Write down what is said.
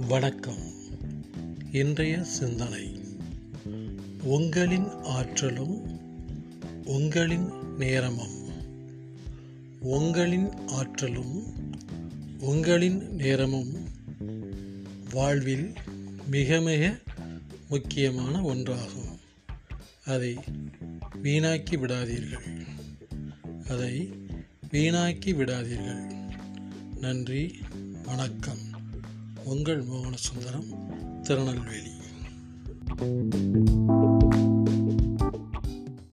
வணக்கம். இன்றைய சிந்தனை. உங்களின் ஆற்றலும் உங்களின் நேரமும். உங்களின் ஆற்றலும் உங்களின் நேரமும் வாழ்வில் மிக மிக முக்கியமான ஒன்றாகும். அதை வீணாக்கி விடாதீர்கள். அதை வீணாக்கி விடாதீர்கள். நன்றி. வணக்கம். உங்கள் மோகனசுந்தரம் திருநெல்வேலி.